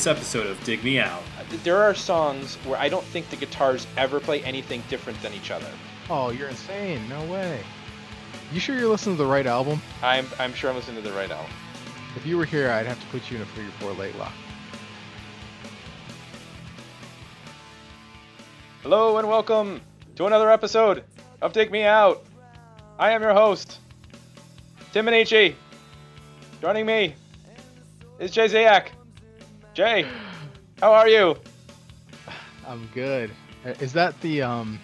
this episode of Dig Me Out. There are songs where I don't think the guitars ever play anything different than each other. Oh, you're insane. No way. You sure you're listening to the right album? I'm, I'm sure I'm listening to the right album. If you were here, I'd have to put you in a figure four leg lock. Hello and welcome to another episode of Dig Me Out. I am your host, Tim Minichi. Joining me is Jay Zayak. Jay, how are you? I'm good. Is that the um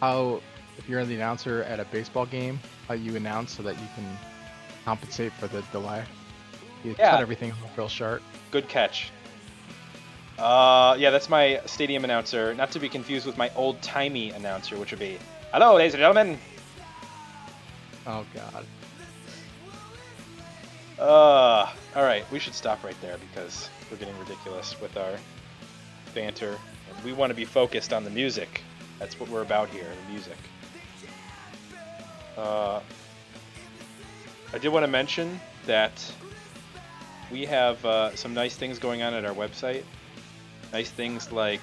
how if you're the announcer at a baseball game, how you announce so that you can compensate for the delay? You Yeah. cut everything off real sharp. Good catch. Uh, yeah, that's my stadium announcer, not to be confused with my old timey announcer, which would be, "Hello, ladies and gentlemen." Oh god. Uh, all right, we should stop right there because we're getting ridiculous with our banter. And we want to be focused on the music. That's what we're about here, the music. Uh, I did want to mention that we have uh, some nice things going on at our website. Nice things like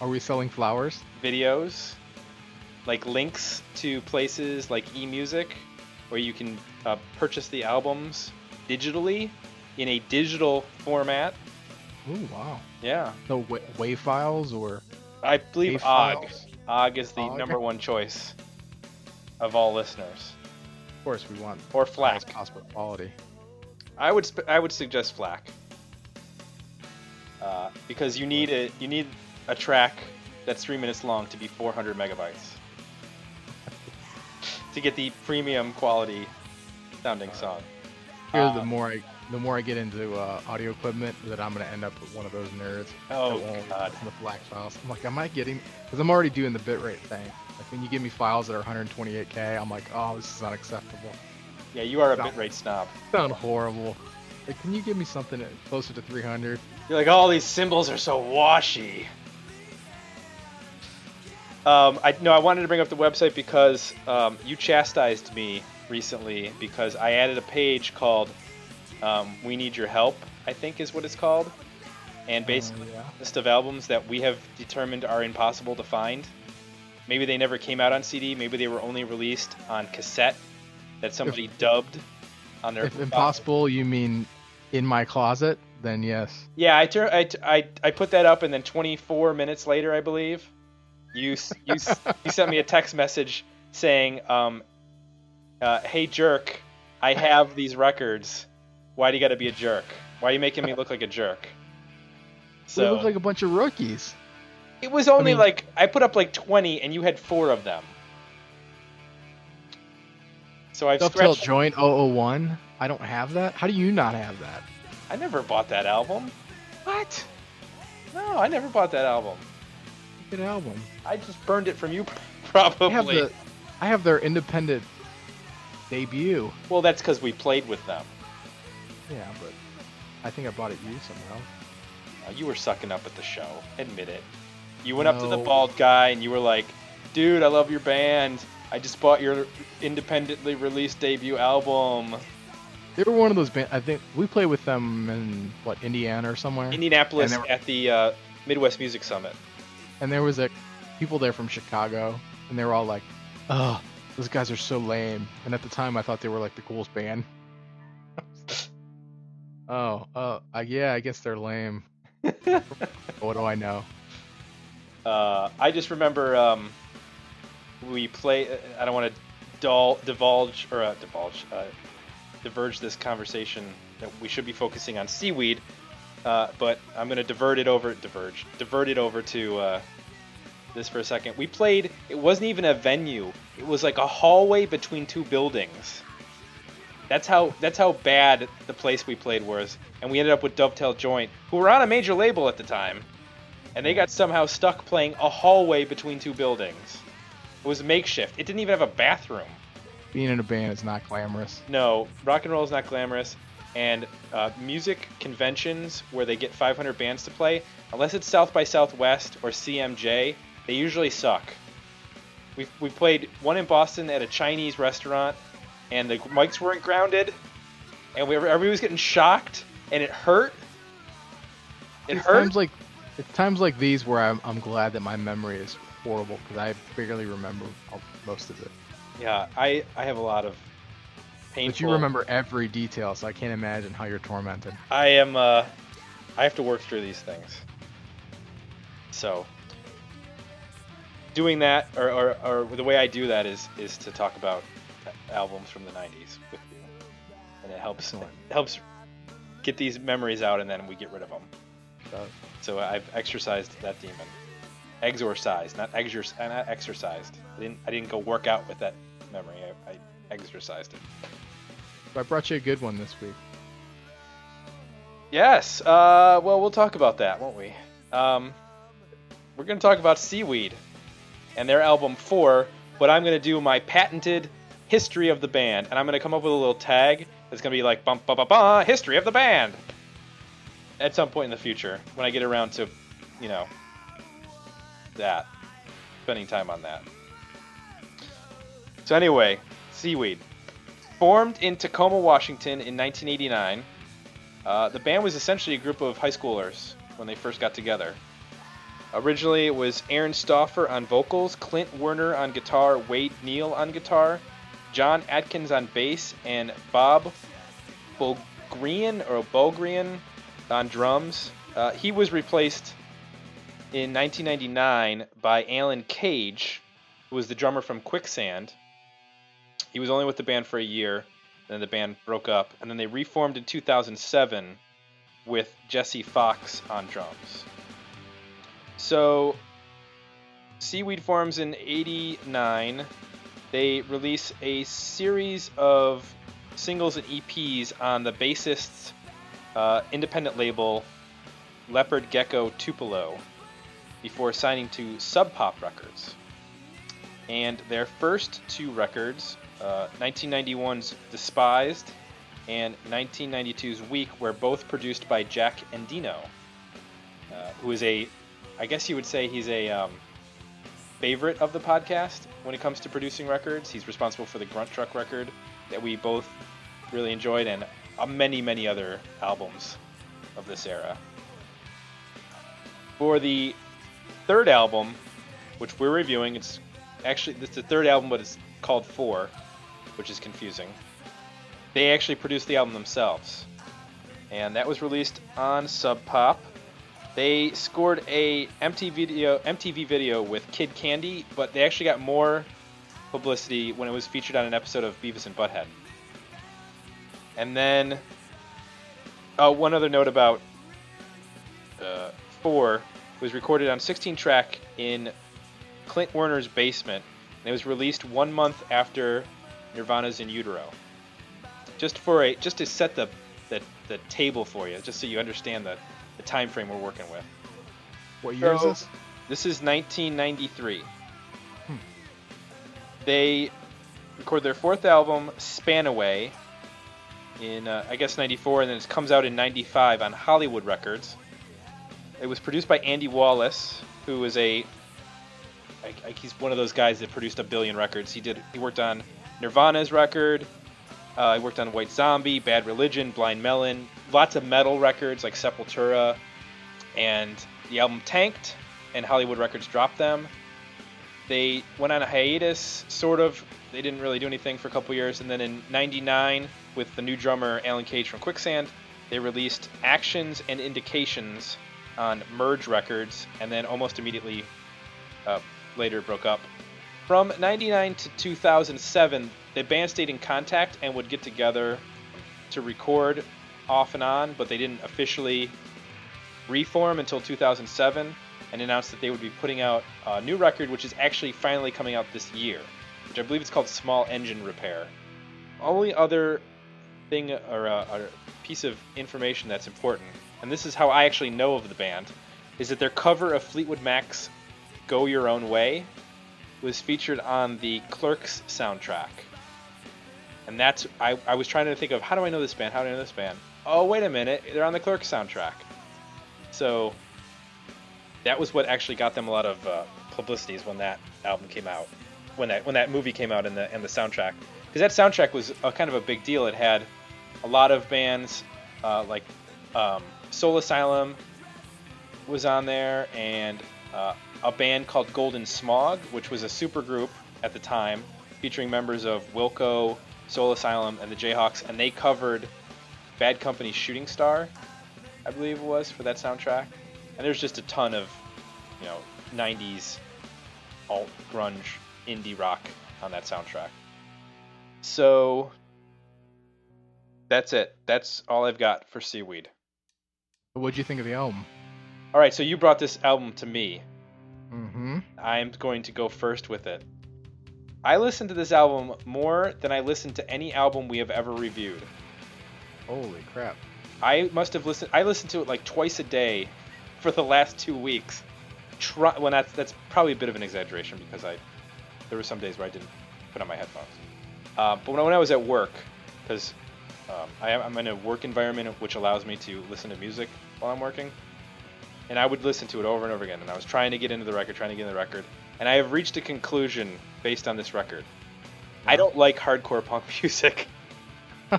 Are we selling flowers? videos, like links to places like eMusic, where you can uh, purchase the albums digitally in a digital format. Ooh, wow. Yeah, So wa- wave files or I believe files? OGG is the OGG? number one choice of all listeners, Of course, we want or FLAC. possible quality. I would sp- I would suggest FLAC uh, because you need a you need a track that's three minutes long to be 400 megabytes to get the premium quality sounding song. Here, Uh, the more I the more I get into uh, audio equipment, that I'm gonna end up with one of those nerds. Oh, God. to FLAC files. I'm like, am I getting? Because I'm already doing the bitrate thing. Like when you give me files that are 128k, I'm like, oh, this is unacceptable. Yeah, you are a bitrate snob. Sound horrible. Like, can you give me something closer to 300? You're like, all these cymbals are so washy. Um, I no, I wanted to bring up the website because um, you chastised me recently because I added a page called um, "We Need Your Help." I think is what it's called, and basically yeah. a list of albums that we have determined are impossible to find. Maybe they never came out on CD. Maybe they were only released on cassette that somebody dubbed on their. If impossible, you mean in my closet? Then yes. Yeah, I, tur- I, I, I put that up, and then 24 minutes later, I believe, you you you sent me a text message saying, um, uh, "Hey jerk, I have these records. Why do you got to be a jerk? Why are you making me look like a jerk?" So, we look like a bunch of rookies. it was only mean- like I put up like 20, and you had four of them. So I've Dovetail scratched. Joint 001. I don't have that. How do you not have that? I never bought that album. What? No, I never bought that album. Good album. I just burned it from you, probably. I have the. I have their independent debut. Well, that's because we played with them. Yeah, but I think I bought it used somehow. Uh, you were sucking up at the show. Admit it. You went up to the bald guy and you were like, "Dude, I love your band. I just bought your independently released debut album." They were one of those bands. I think we played with them in what Indiana or somewhere. Indianapolis were- at the uh, Midwest Music Summit. and there was a people there from Chicago, and they were all like, "Oh, those guys are so lame." And at the time, I thought they were like the coolest band. Oh, uh, uh, yeah, I guess they're lame. what do I know? Uh, I just remember um, we play. I don't want to dull, divulge or uh, divulge, uh, diverge this conversation that we should be focusing on seaweed, uh, but I'm going to divert it over. Diverge, divert it over to uh, this for a second. We played. It wasn't even a venue. It was like a hallway between two buildings. That's how that's how bad the place we played was, and we ended up with Dovetail Joint, who were on a major label at the time and they got somehow stuck playing a hallway between two buildings. It was makeshift. It didn't even have a bathroom. Being in a band is not glamorous. No, rock and roll is not glamorous, and uh, music conventions where they get 500 bands to play, unless it's South by Southwest or CMJ, they usually suck. We we played one in Boston at a Chinese restaurant, and the mics weren't grounded, and we everybody was getting shocked, and it hurt. It it's hurt. times like it's times like these where I'm I'm glad that my memory is horrible because I barely remember most of it. Yeah, I I have a lot of painful. But you remember every detail, so I can't imagine how you're tormented. I am. Uh, I have to work through these things. So, doing that, or, or, or the way I do that is is to talk about albums from the '90s with you, and it helps it helps get these memories out, and then we get rid of them. So, So I've exercised that demon. Exorcised, not exor- not exercised. I didn't I didn't go work out with that memory. I, I exercised it. I brought you a good one this week. Yes. Uh, well, we'll talk about that, won't we? Um, we're going to talk about Seaweed and their album Four, but I'm going to do my patented history of the band, and I'm to come up with a little tag that's to be like bum ba ba ba history of the band. At some point in the future, when I get around to, you know, that, spending time on that. So anyway, Seaweed, formed in Tacoma, Washington in 1989. Uh, the band was essentially a group of high schoolers when they first got together. Originally, it was Aaron Stauffer on vocals, Clint Werner on guitar, Wade Neal on guitar, John Atkins on bass, and Bob Bulgrian or Bulgrian on drums. Uh, he was replaced in 1999 by Alan Cage, who was the drummer from Quicksand. He was only with the band for a year, then the band broke up, and then they reformed in 2007 with Jesse Fox on drums. So, Seaweed forms in 89. They release a series of singles and EPs on the bassist's uh, independent label Leopard Gecko Tupelo before signing to Sub Pop Records. And their first two records, uh, 1991's Despised and 1992's Weak, were both produced by Jack Endino, uh, who is a, I guess you would say he's a um, favorite of the podcast when it comes to producing records. He's responsible for the Gruntruck record that we both really enjoyed and uh, many, many other albums of this era. For the third album, which we're reviewing, it's actually it's the third album, but it's called Four, which is confusing. They actually produced the album themselves, and that was released on Sub Pop. They scored a MTV video, MTV video with Kid Candy, but they actually got more publicity when it was featured on an episode of Beavis and Butthead. And then, oh, one other note about uh, Four was recorded on 16 track in Clint Werner's basement, and it was released one month after Nirvana's In Utero. Just for a just to set the the, the table for you, just so you understand the, the time frame we're working with. What year is this? This is 1993. Hmm. They record their fourth album, Spanaway, in uh, I guess 94, and then it comes out in 95 on Hollywood Records. It was produced by Andy Wallace, who is a I, I, he's one of those guys that produced a billion records. He did he worked on Nirvana's record. Uh, worked on White Zombie, Bad Religion, Blind Melon, lots of metal records like Sepultura, and the album tanked, and Hollywood Records dropped them. They went on a hiatus, sort of. They didn't really do anything for a couple years, and then in '99, with the new drummer Alan Cage from Quicksand, they released Actions and Indications on Merge Records, and then almost immediately uh, later broke up. From 99 to 2007, the band stayed in contact and would get together to record off and on, but they didn't officially reform until 2007 and announced that they would be putting out a new record, which is actually finally coming out this year, which I believe it's called Small Engine Repair. Only other thing or uh, a, a piece of information that's important, and this is how I actually know of the band, is that their cover of Fleetwood Mac's "Go Your Own Way" was featured on the Clerks soundtrack. And that's I, I was trying to think of how do I know this band? How do I know this band? Oh wait a minute, they're on the Clerks soundtrack. So that was what actually got them a lot of uh, publicities when that album came out, when that when that movie came out in the in the soundtrack, because that soundtrack was a kind of a big deal. It had a lot of bands uh, like um, Soul Asylum, was on there, and uh, a band called Golden Smog, which was a supergroup at the time, featuring members of Wilco, Soul Asylum, and the Jayhawks, and they covered Bad Company's Shooting Star, I believe it was, for that soundtrack. And there's just a ton of, you know, 90s alt grunge indie rock on that soundtrack. So that's it. That's all I've got for Seaweed. What'd you think of the album? All right, so you brought this album to me. Mm-hmm. I'm going to go first with it. I listened to this album more than I listened to any album we have ever reviewed. Holy crap. I must have listened. I listened to it like twice a day for the last two weeks. Try, well, that's that's probably a bit of an exaggeration because I there were some days where I didn't put on my headphones. Uh, but when I, when I was at work, because um, I, am in a work environment which allows me to listen to music while I'm working, and I would listen to it over and over again. And I was trying to get into the record, trying to get into the record, and I have reached a conclusion based on this record. I don't like hardcore punk music.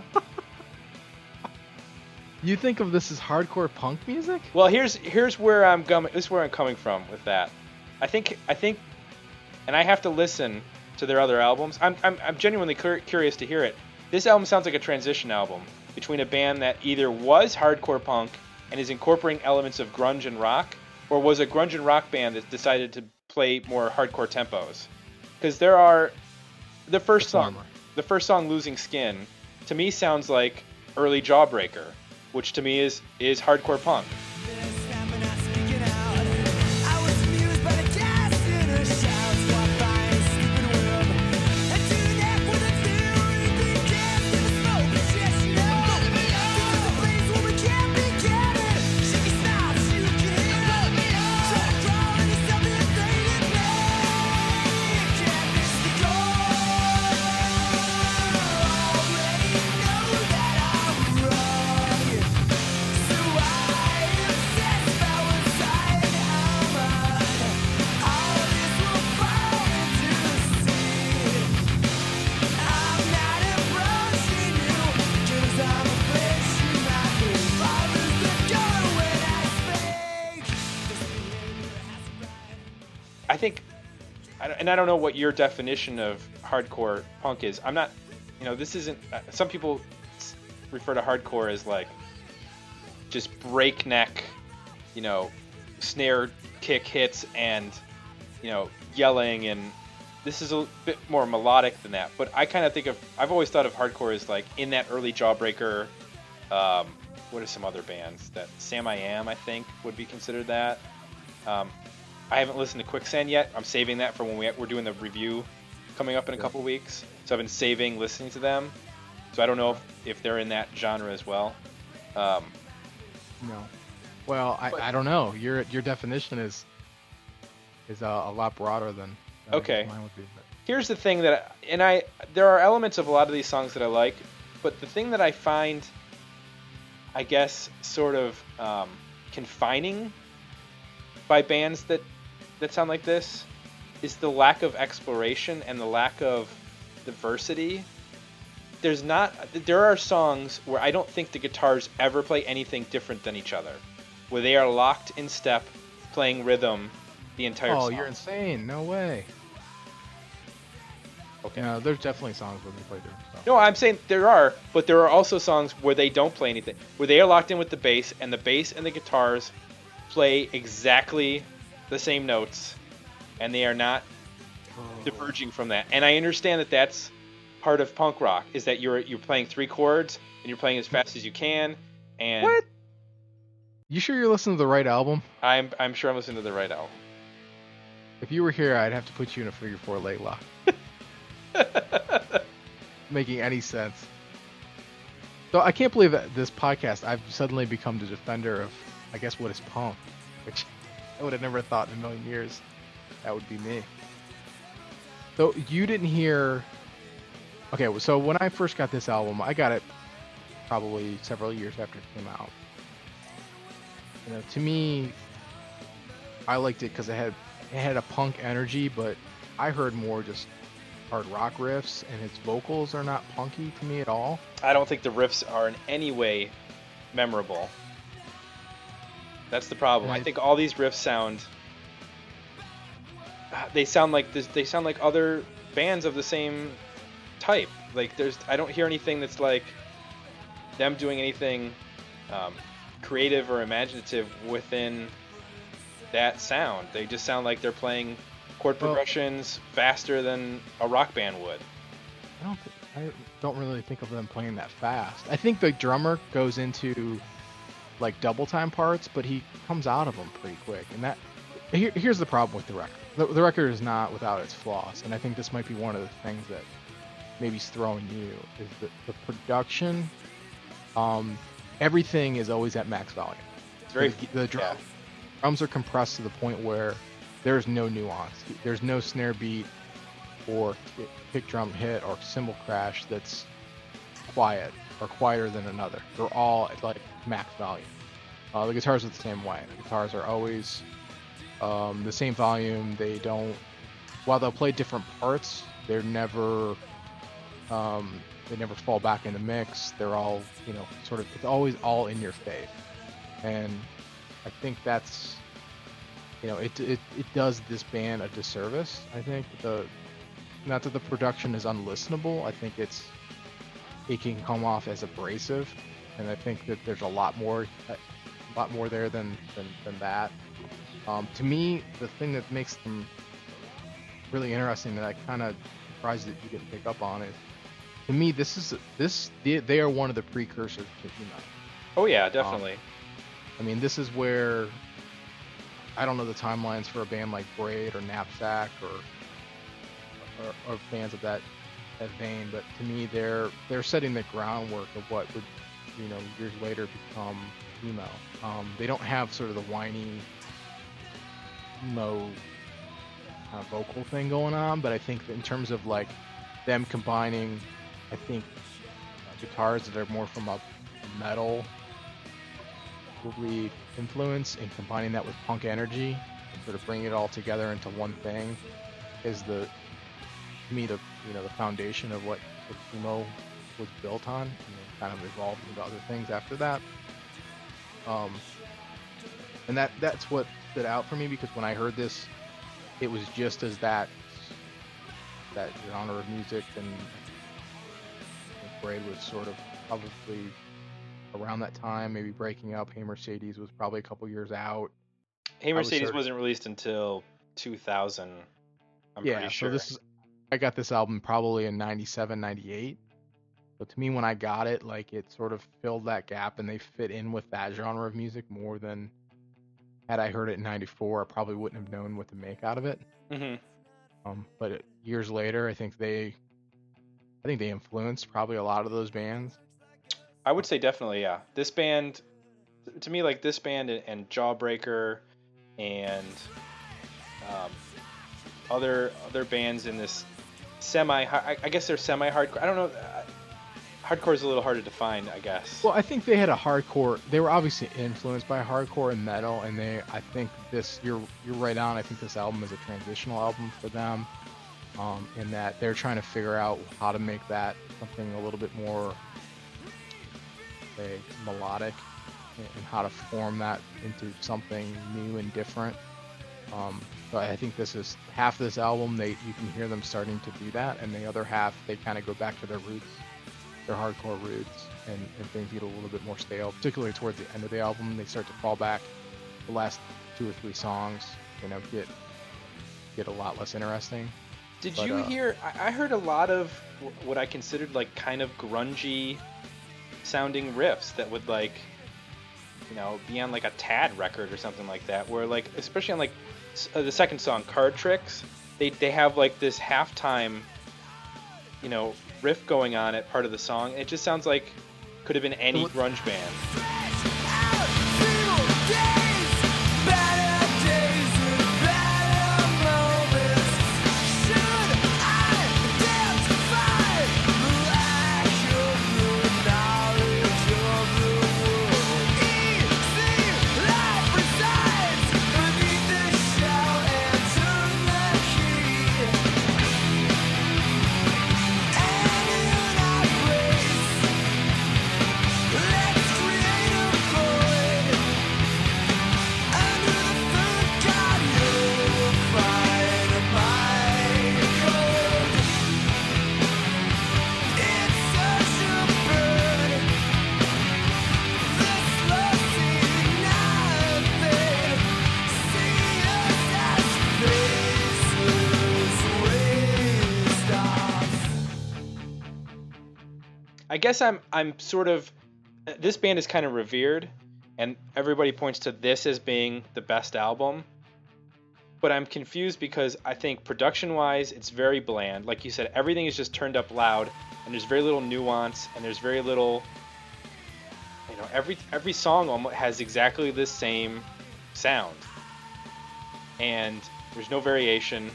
You think of this as hardcore punk music? Well, here's here's where I'm coming. This is where I'm coming from with that. I think I think, and I have to listen to their other albums. I'm I'm, I'm genuinely cur- curious to hear it. This album sounds like a transition album between a band that either was hardcore punk and is incorporating elements of grunge and rock, or was a grunge and rock band that decided to play more hardcore tempos. Because there are the first song, the first song, "Losing Skin," to me sounds like early Jawbreaker which to me is is hardcore punk. I don't know what your definition of hardcore punk is. I'm not, you know, this isn't. Uh, some people refer to hardcore as like just breakneck, you know, snare kick hits and you know yelling and this is a bit more melodic than that. But I kind of think of I've always thought of hardcore as like in that early Jawbreaker. Um, what are some other bands that Sam I Am I think would be considered that. Um, I haven't listened to Quicksand yet. I'm saving that for when we, we're doing the review coming up in a couple weeks. So I've been saving listening to them. So I don't know if, if they're in that genre as well. Um, no. Well, I, but, I don't know. Your your definition is is a, a lot broader than, than okay. Be, Here's the thing that and I there are elements of a lot of these songs that I like, but the thing that I find, I guess, sort of um, confining by bands that that sound like this is the lack of exploration and the lack of diversity. There's not there are songs where I don't think the guitars ever play anything different than each other. Where they are locked in step playing rhythm the entire oh, song. you're insane. No way. Okay. No, there's definitely songs where they play different stuff. No, I'm saying there are, but there are also songs where they don't play anything. Where they are locked in with the bass and the bass and the guitars play exactly the same notes, and they are not oh. diverging from that. And I understand that that's part of punk rock is that you're you're playing three chords and you're playing as fast as you can. And what? You sure you're listening to the right album? I'm I'm sure I'm listening to the right album. If you were here, I'd have to put you in a figure four leg lock. Making any sense. So I can't believe that this podcast I've suddenly become the defender of I guess what is punk, which I would have never thought in a million years that would be me. So you didn't hear. Okay, so when I first got this album, I got it probably several years after it came out. You know, to me, I liked it because it had it had a punk energy, but I heard more just hard rock riffs, and its vocals are not punky to me at all. I don't think the riffs are in any way memorable. That's the problem. I think all these riffs sound. They sound like this. They sound like other bands of the same type. Like there's, I don't hear anything that's like them doing anything um, creative or imaginative within that sound. They just sound like they're playing chord Well- progressions faster than a rock band would. I don't. Th- I don't really think of them playing that fast. I think the drummer goes into like double time parts, but he comes out of them pretty quick. And that here, here's the problem with the record. The, the record is not without its flaws, and I think this might be one of the things that maybe is throwing you is the, the production. Um, everything is always at max volume. It's very the, the drum, yeah. drums are compressed to the point where there's no nuance. There's no snare beat or kick, kick drum hit or cymbal crash that's quiet or quieter than another. They're all like max volume. Uh, the guitars are the same way. The guitars are always um, the same volume. They don't. While they'll play different parts, they're never. Um, they never fall back in the mix. They're all, you know, sort of. It's always all in your face, and I think that's, you know, it it, it does this band a disservice. I think the, not that the production is unlistenable. I think it's, it can come off as abrasive, and I think that there's a lot more, a lot more there than than, than that. Um, to me, the thing that makes them really interesting that I kind of surprised that you didn't pick up on is, to me, this is this they, they are one of the precursors to emo. Oh yeah, definitely. I mean, this is where I don't know the timelines for a band like Braid or Knapsack or or, or bands of that that vein, but to me, they're they're setting the groundwork of what would you know years later become emo. Um, they don't have sort of the whiny emo of vocal thing going on, but I think in terms of like them combining, I think uh, guitars that are more from a metal influence and combining that with punk energy sort of bringing it all together into one thing is the to me the you know the foundation of what, emo was built on kind of evolved into other things after that um and that that's what stood out for me because when I heard this it was just as that that genre of music and Braid was sort of probably around that time, maybe breaking up. Hey Mercedes was probably a couple years out. Hey I was Mercedes wasn't released until 2000. I'm yeah, pretty sure. so this is I got this album probably in 97, 98. So to me when I got it, like it sort of filled that gap and they fit in with that genre of music more than had I heard it in 94, I probably wouldn't have known what to make out of it. hmm Um, but it, years later, I think they, I think they influenced probably a lot of those bands. I would say definitely, yeah. This band, to me, like this band and, and Jawbreaker, and um, other other bands in this semi, I, I guess they're semi hardcore. I don't know. Hardcore is a little harder to define, I guess. Well, I think they had a hardcore. They were obviously influenced by hardcore and metal, and they. I think this. You're you're right on. I think this album is a transitional album for them, um, in that they're trying to figure out how to make that something a little bit more, say, melodic, and and how to form that into something new and different. Um, so I think this is half of this album. They you can hear them starting to do that, and the other half they kind of go back to their roots their hardcore roots and, and things get a little bit more stale, particularly towards the end of the album. They start to fall back. The last two or three songs, you know, get get a lot less interesting. Did but, you uh, hear? I, heard a lot of what I considered like kind of grungy sounding riffs that would like, you know, be on like a Tad record or something like that. Where like, especially on like uh, the second song, Card Tricks, they they have like this halftime, you know, riff going on at part of the song. It just sounds like could have been any grunge band. Guess I'm I'm sort of uh, this band is kind of revered, and everybody points to this as being the best album. But I'm confused because I think production-wise, it's very bland. Like you said, everything is just turned up loud, and there's very little nuance, and there's very little. You know, every every song almost has exactly the same sound, and there's no variation.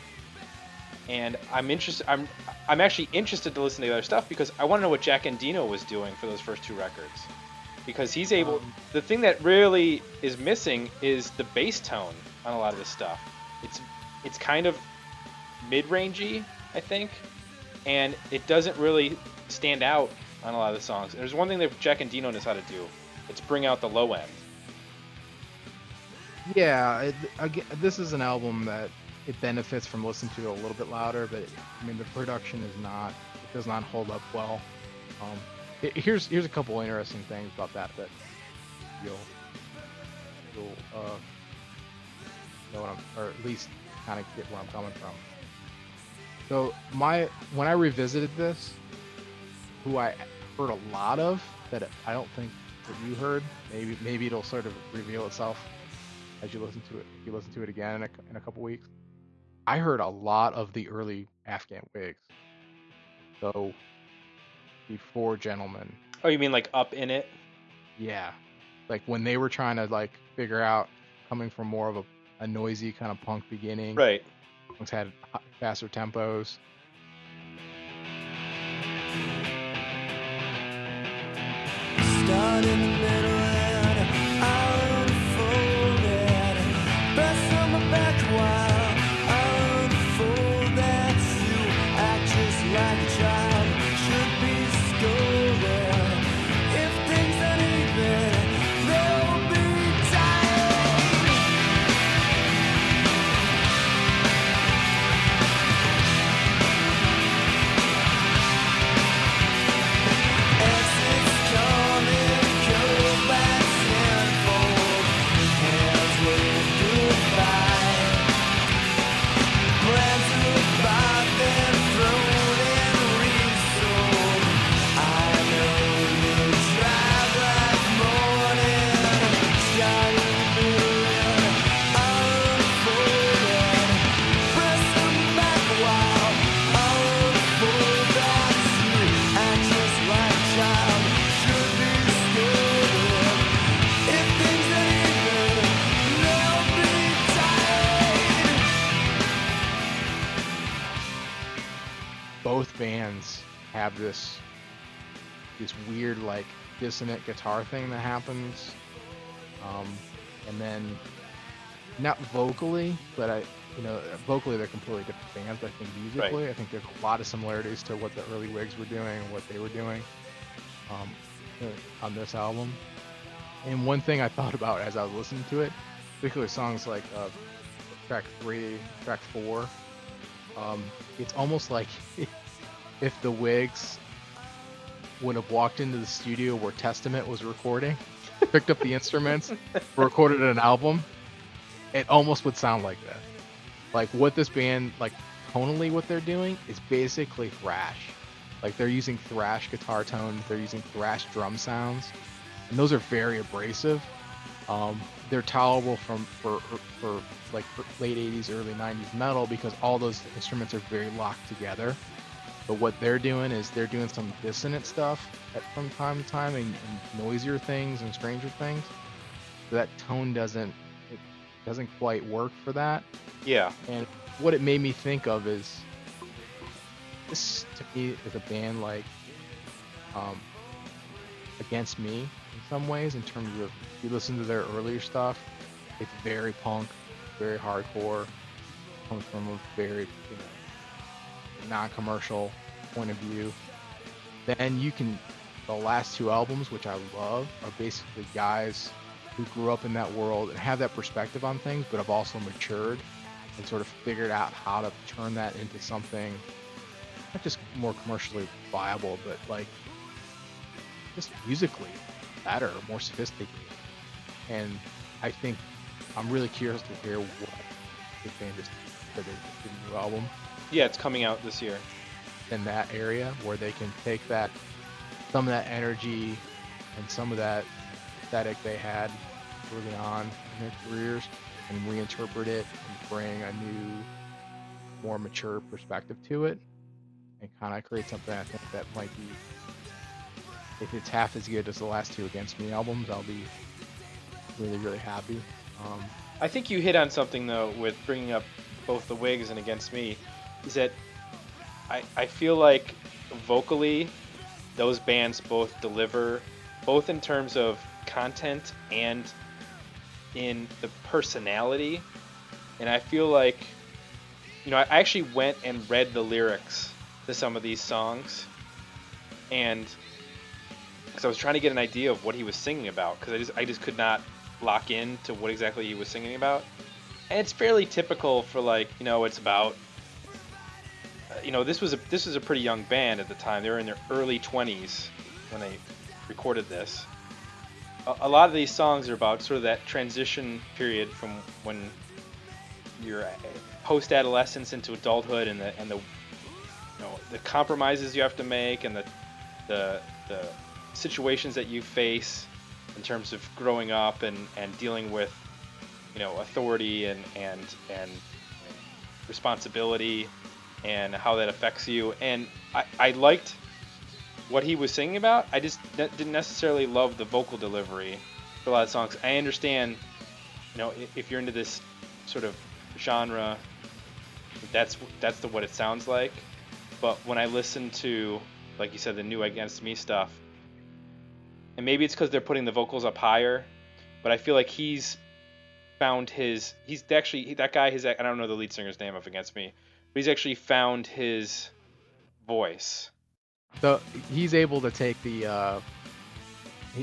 And I'm interested. I'm I'm actually interested to listen to the other stuff because I want to know what Jack Endino was doing for those first two records. Because he's able. Um, the thing that really is missing is the bass tone on a lot of this stuff. It's it's kind of mid-rangey, I think, and it doesn't really stand out on a lot of the songs. And there's one thing that Jack Endino knows how to do. It's bring out the low end. Yeah, it, again, this is an album that it benefits from listening to it a little bit louder, but I mean the production is not it does not hold up well. Um, it- here's here's a couple interesting things about that that you'll you'll uh, know what I'm or at least kind of get where I'm coming from. So my when I revisited this, who I heard a lot of that I don't think that you heard, maybe maybe it'll sort of reveal itself as you listen to it. If you listen to it again in a, in a couple weeks, I heard a lot of the early Afghan Whigs. So before Gentlemen, Oh, you mean like up in it? yeah, like when they were trying to like figure out coming from more of a, a noisy kind of punk beginning, Right. songs had faster tempos. Start in the middle have this this weird like dissonant guitar thing that happens, um, and then not vocally, but I you know vocally they're completely different bands. But I think musically, I think there's a lot of similarities to what the early Whigs were doing and what they were doing um, on this album. And one thing I thought about as I was listening to it, particularly songs like uh, track three, track four, um, it's almost like if the Whigs would have walked into the studio where Testament was recording, picked up the instruments, recorded an album, it almost would sound like that. Like what this band, like tonally, what they're doing is basically thrash. Like they're using thrash guitar tones, they're using thrash drum sounds, and those are very abrasive. Um, they're tolerable from for for like for late 80s, early 90s metal because all those instruments are very locked together. But what they're doing is they're doing some dissonant stuff at, from time to time and, and noisier things and stranger things. So that tone doesn't it doesn't quite work for that. Yeah. And what it made me think of is this to me is a band like um, Against Me in some ways, in terms of if you listen to their earlier stuff, it's very punk, very hardcore, comes from a very you know, non-commercial point of view. Then you can the last two albums, which I love, are basically guys who grew up in that world and have that perspective on things, but have also matured and sort of figured out how to turn that into something not just more commercially viable, but like just musically better, more sophisticated. And I think I'm really curious to hear what the band just did a new album Yeah, it's coming out this year. in that area where they can take that some of that energy and some of that aesthetic they had early on in their careers and reinterpret it and bring a new, more mature perspective to it and kind of create something I think that might be, if it's half as good as the last two Against Me albums, I'll be really, really happy. Um, I think you hit on something though with bringing up both the Whigs and Against Me, is that I I feel like vocally those bands both deliver both in terms of content and in the personality, and I feel like you know I actually went and read the lyrics to some of these songs, and because I was trying to get an idea of what he was singing about, because I just I just could not lock in to what exactly he was singing about. And it's fairly typical for like, you know, it's about you know, this was a this was a pretty young band at the time. They were in their early 20s when they recorded this. A, a lot of these songs are about sort of that transition period from when you're uh, post adolescence into adulthood and the and the you know, the compromises you have to make and the the the situations that you face in terms of growing up and, and dealing with you know authority and and and responsibility and how that affects you. And I, I liked what he was singing about. I just ne- didn't necessarily love the vocal delivery for a lot of songs. I understand you know if, you're into this sort of genre that's that's the what it sounds like. But when I listen to like you said the new against me stuff and maybe it's because they're putting the vocals up higher, but I feel like he's found his he's actually that guy his I don't know the lead singer's name of against me, but he's actually found his voice. So he's able to take the, uh,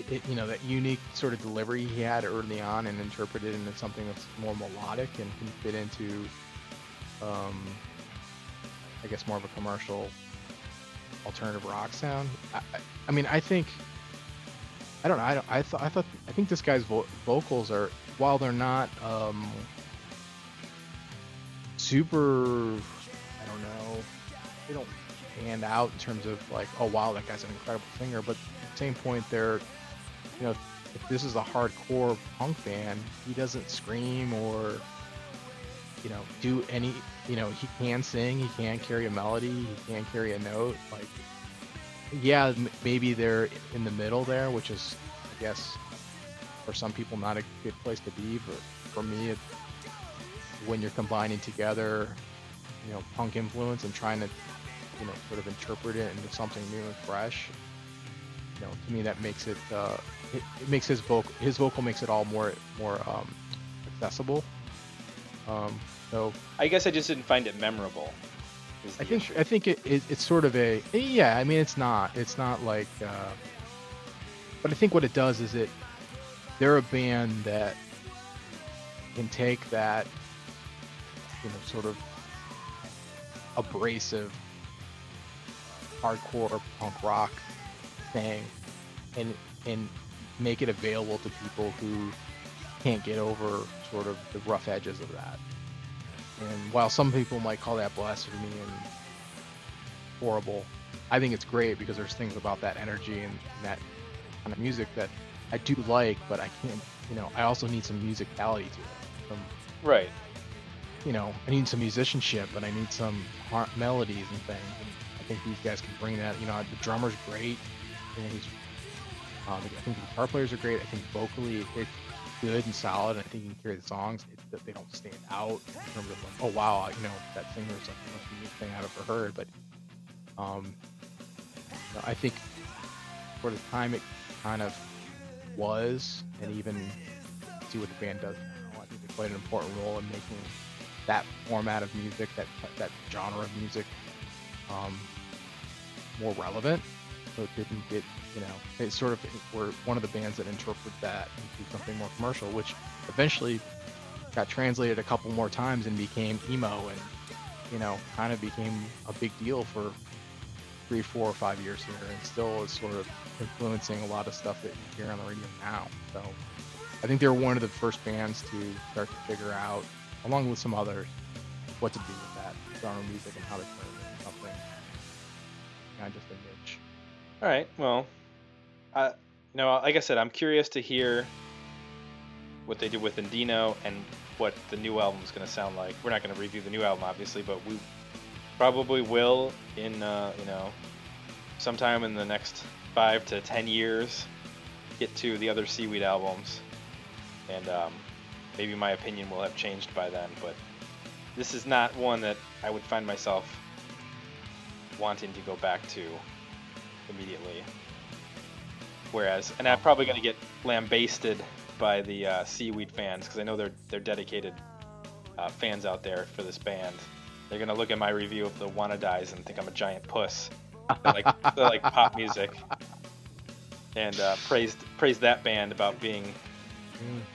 it, you know, that unique sort of delivery he had early on and interpret it into something that's more melodic and can fit into, um, I guess, more of a commercial alternative rock sound. I, I, mean, I think, I don't know. I, I thought, I thought, I think this guy's vo- vocals are, while they're not um, super, I don't know, they don't stand out in terms of like, oh wow, that guy's an incredible singer. But at the same point, they're, you know, if this is a hardcore punk band, he doesn't scream or, you know, do any, you know, he can sing, he can carry a melody, he can carry a note. Like, yeah, maybe they're in the middle there, which is, I guess, for some people not a good place to be. But for me, it, when you're combining together, you know, punk influence and trying to you know, sort of interpret it into something new and fresh. You know, to me that makes it, uh, it, it makes his vocal, his vocal makes it all more, more um, accessible. Um, so I guess I just didn't find it memorable. I think, issue. I think it, it, it's sort of a, yeah. I mean, it's not, it's not like, uh, but I think what it does is it, they're a band that can take that, you know, sort of abrasive hardcore punk rock thing and and make it available to people who can't get over sort of the rough edges of that. And while some people might call that blasphemy and horrible, I think it's great because there's things about that energy and that kind of music that I do like, but I can't, you know, I also need some musicality to it. Some right. You know, I need some musicianship, but I need some melodies and things. And I think these guys can bring that. You know, the drummer's great. Know, he's, um, I think the guitar players are great. I think vocally it's good and solid. And I think you can carry the songs. That they don't stand out in terms of like, oh wow, you know, that singer singer's like the most unique thing I've ever heard. But um, you know, I think for the time it kind of was, and even see what the band does now, I think they played an important role in making that format of music, that that genre of music, um, more relevant. So it didn't get, you know, it sort of were one of the bands that interpreted that into something more commercial, which eventually got translated a couple more times and became emo, and you know, kind of became a big deal for three, four, or five years here, and still is sort of influencing a lot of stuff that you hear on the radio now. So I think they were one of the first bands to start to figure out, along with some others, what to do with that genre music and how to turn it into something, not just a niche All right. Well, I, you know, like I said, I'm curious to hear what they do with Indino and what the new album is going to sound like. We're not going to review the new album, obviously, but we probably will in, uh, you know, sometime in the next five to ten years get to the other Seaweed albums, and um, maybe my opinion will have changed by then. But this is not one that I would find myself wanting to go back to immediately. Whereas, and I'm probably going to get lambasted by the uh, Seaweed fans because I know they're they're dedicated uh, fans out there for this band. They're gonna look at my review of the Wannadies and think I'm a giant puss. They like they like pop music, and uh, praised praised that band about being.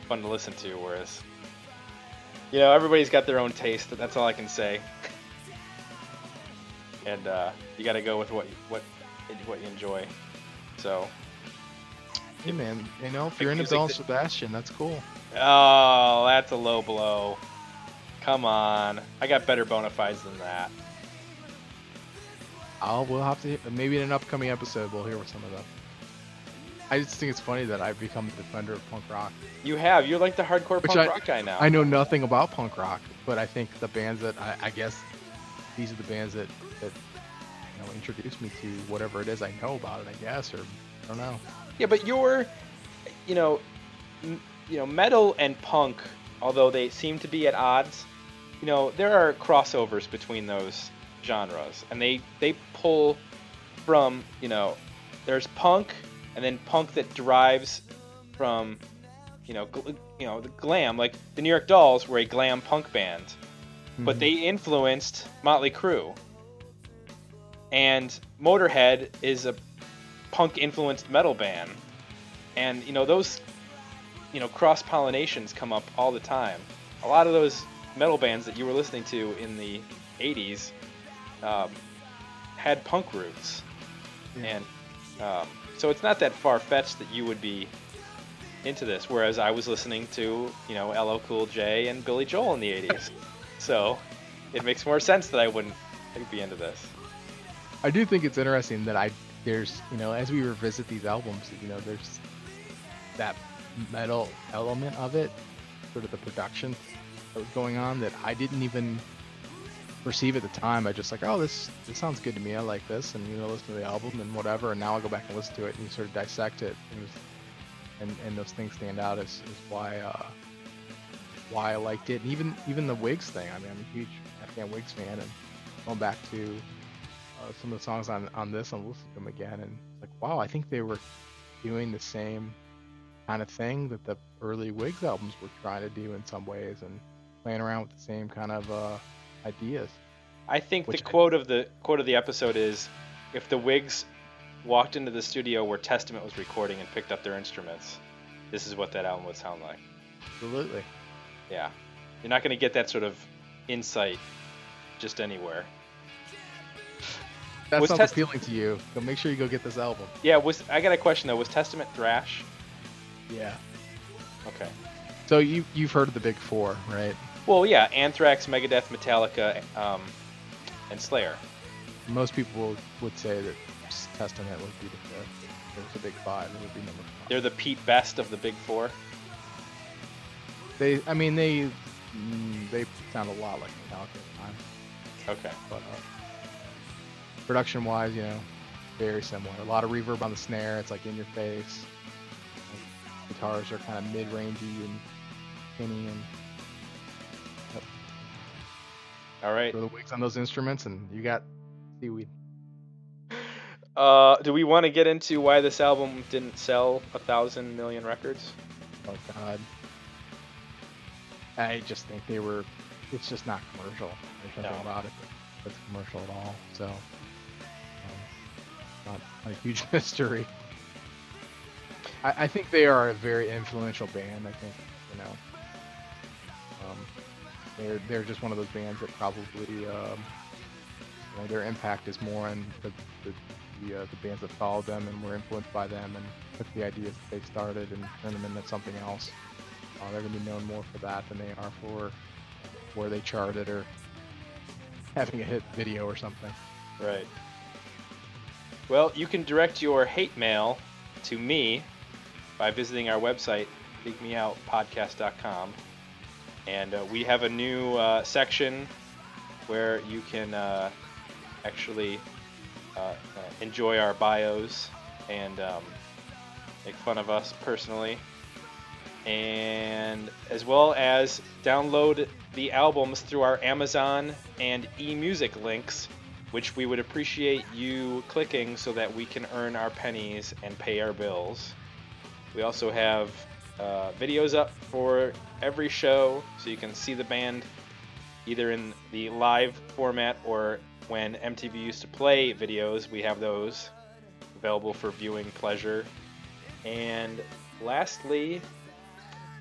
Fun to listen to. Whereas, you know, everybody's got their own taste. That's all I can say. and uh, you got to go with what you, what what you enjoy. So, Hey man, you know, if you're into Belle and that- Sebastian, that's cool. oh, that's a low blow. Come on, I got better bona fides than that. I'll we'll have to maybe in an upcoming episode we'll hear some of them. I just think it's funny that I've become a defender of punk rock. You have. You're like the hardcore Which punk I- rock guy now. I know nothing about punk rock, but I think the bands that I, I guess these are the bands that that you know introduced me to whatever it is I know about it. I guess or I don't know. Yeah, but you're, you know, m- you know, metal and punk, although they seem to be at odds, you know, there are crossovers between those genres, and they they pull from, you know, there's punk, and then punk that derives from, you know, gl- you know, the glam. Like the New York Dolls were a glam punk band, but Mhm. they influenced Motley Crue. And Motorhead is a punk influenced metal band. And you know those you know cross pollinations come up all the time. A lot of those metal bands that you were listening to in the 80s um, had punk roots. Yeah. And um, so it's not that far fetched that you would be into this. Whereas I was listening to, you know, LL Cool J and Billy Joel in the 80s. so it makes more sense that I wouldn't be into this. I do think it's interesting that I there's you know as we revisit these albums, you know there's that metal element of it, sort of the production that was going on that I didn't even perceive at the time. I just like, oh, this this sounds good to me. I like this, and you know, listen to the album and whatever. And now I go back and listen to it, and you sort of dissect it, and, and, and those things stand out as, as why uh, why I liked it. And even even the Whigs thing. I mean, I'm a huge Afghan Whigs fan, and going back to uh, some of the songs on on this, I'm listening to them again, and like, wow, I think they were doing the same kind of thing that the early Whigs albums were trying to do in some ways, and playing around with the same kind of uh, ideas. I think the I- quote of the quote of the episode is, "If the Whigs walked into the studio where Testament was recording and picked up their instruments, this is what that album would sound like." Absolutely. Yeah, you're not going to get that sort of insight just anywhere. That Was sounds Test- appealing to you. So make sure you go get this album. Yeah, was I got a question though? Was Testament thrash? Yeah. Okay. So you you've heard of the Big Four, right? Well, yeah, Anthrax, Megadeth, Metallica, um, and Slayer. Most people would say that Testament would be the fifth. There's a Big Five. It would be number five. They're the Pete Best of the Big Four. They, I mean, they mm, they sound a lot like Metallica at the time, Okay. but uh, production-wise, you know, very similar. A lot of reverb on the snare. It's like in your face. Like, guitars are kind of mid-rangey and tinny, and All right. throw the Whigs on those instruments, and you got seaweed. Uh, do we want to get into why this album didn't sell a thousand million records? Oh God. I just think they were. It's just not commercial. There's nothing No. about it that's commercial at all. So, um, not, not a huge mystery. I, I think they are a very influential band. I think you know. Um, they're they're just one of those bands that probably um, you know, their impact is more on the the, the, uh, the bands that followed them and were influenced by them and took the ideas that they started and turned them into something else. Uh, they're going to be known more for that than they are for where they charted or having a hit video or something. Right. Well, you can direct your hate mail to me by visiting our website, digmeoutpodcast.com. And uh, we have a new uh, section where you can uh, actually uh, uh, enjoy our bios and um, make fun of us personally. And as well as download the albums through our Amazon and eMusic links, which we would appreciate you clicking so that we can earn our pennies and pay our bills. We also have uh, videos up for every show so you can see the band either in the live format or when MTV used to play videos, we have those available for viewing pleasure. And lastly,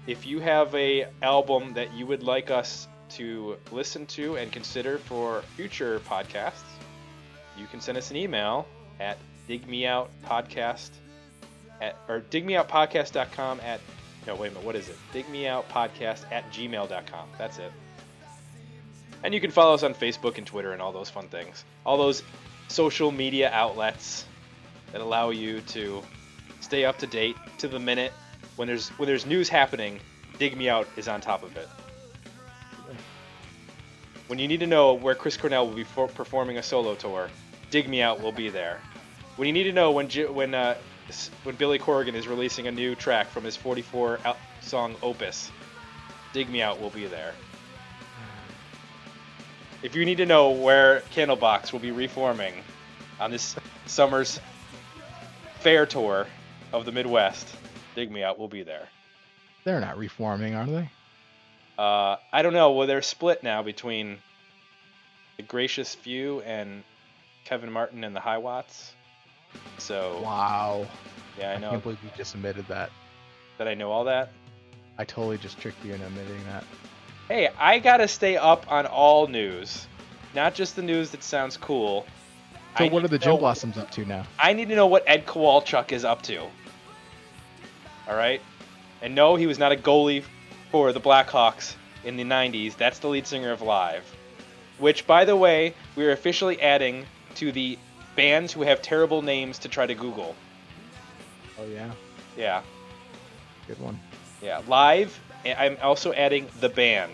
if you have a album that you would like us to listen to and consider for future podcasts, you can send us an email at digmeoutpodcast at or digmeoutpodcast.com at no wait a minute what is it? Digmeoutpodcast at gmail.com that's it. And you can follow us on facebook and twitter and all those fun things. All those social media outlets that allow you to stay up to date to the minute when there's when there's news happening dig me out is on top of it. When you need to know where chris cornell will be for- performing a solo tour dig me out will be there. When you need to know when when uh, when billy corgan is releasing a new track from his 44 out- song opus dig me out will be there if you need to know where candlebox will be reforming on this summer's fair tour of the midwest dig me out will be there They're not reforming, are they? Uh, I don't know. Well, they're split now between the Gracious Few and Kevin Martin and the Hiwatts. So Wow. yeah, I know. I can't believe you just admitted that. that I know all that. I totally just tricked you into admitting that. Hey, I gotta stay up on all news, not just the news that sounds cool. So I what are the know- Blossoms up to now? I need to know what Ed Kowalczyk is up to. All right, and no, he was not a goalie for the Blackhawks in the '90s. That's the lead singer of Live, which, by the way, we are officially adding to the bands who have terrible names to try to Google. Oh yeah, Yeah, good one. yeah, Live. I'm also adding the band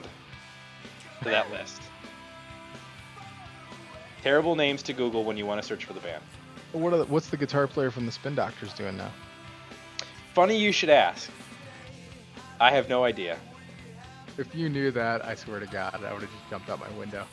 to that list. Terrible names to Google when you want to search for the band. What are the, what's the guitar player from the Spin Doctors doing now? Funny you should ask. I have no idea. If you knew that, I swear to God, I would have just jumped out my window.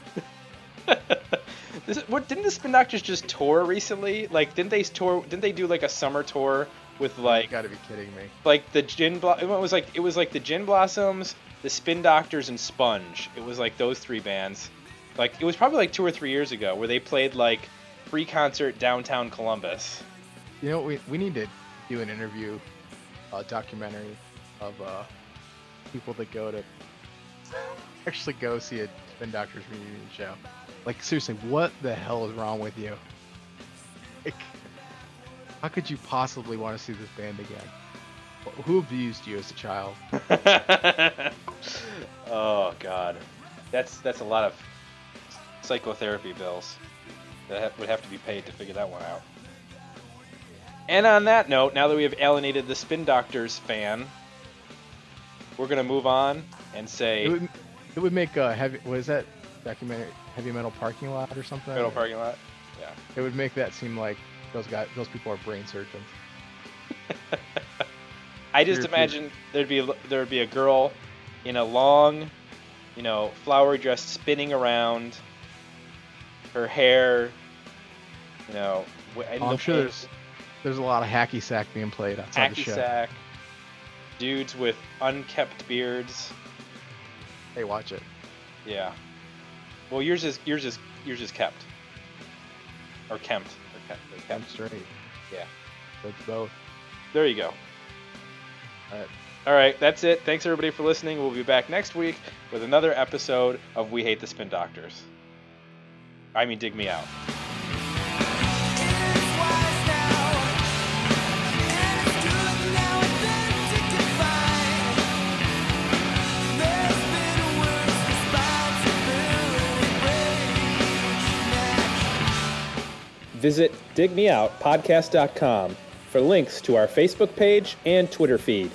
this, what didn't the Spin Doctors just tour recently? Like, didn't they tour? Didn't they do like a summer tour with like? you gotta be kidding me. like the Gin? Blo- it was like it was like the Gin Blossoms, the Spin Doctors, and Sponge. It was like those three bands. Like it was probably like two or three years ago where they played like free concert downtown Columbus. You know, we we need to do an interview, a documentary of uh, people that go to actually go see a Spin Doctors reunion show. Like seriously, what the hell is wrong with you? Like, how could you possibly want to see this band again? Who abused you as a child? oh God, that's that's a lot of psychotherapy bills that ha- would have to be paid to figure that one out. And on that note, now that we have alienated the Spin Doctors fan, we're gonna move on and say It would, it would make uh, heavy. What is that documentary? Heavy Metal Parking Lot or something? Metal parking lot. Yeah. It would make that seem like those guys, those people are brain surgeons. I just imagine there'd be a, there'd be a girl in a long, you know, flowery dress spinning around. Her hair, you know, Oh, I'm sure there's there's a lot of hacky sack being played outside the show. hacky show. sack, dudes with unkept beards. Hey, watch it. Yeah. Well, yours is yours is yours is kept, or kempt, or kept, or I'm kept. straight. Yeah. That's both. There you go. All right. All right, that's it. Thanks everybody for listening. We'll be back next week with another episode of We Hate the Spin Doctors. I mean, dig me out. Visit digmeoutpodcast.com for links to our Facebook page and Twitter feed.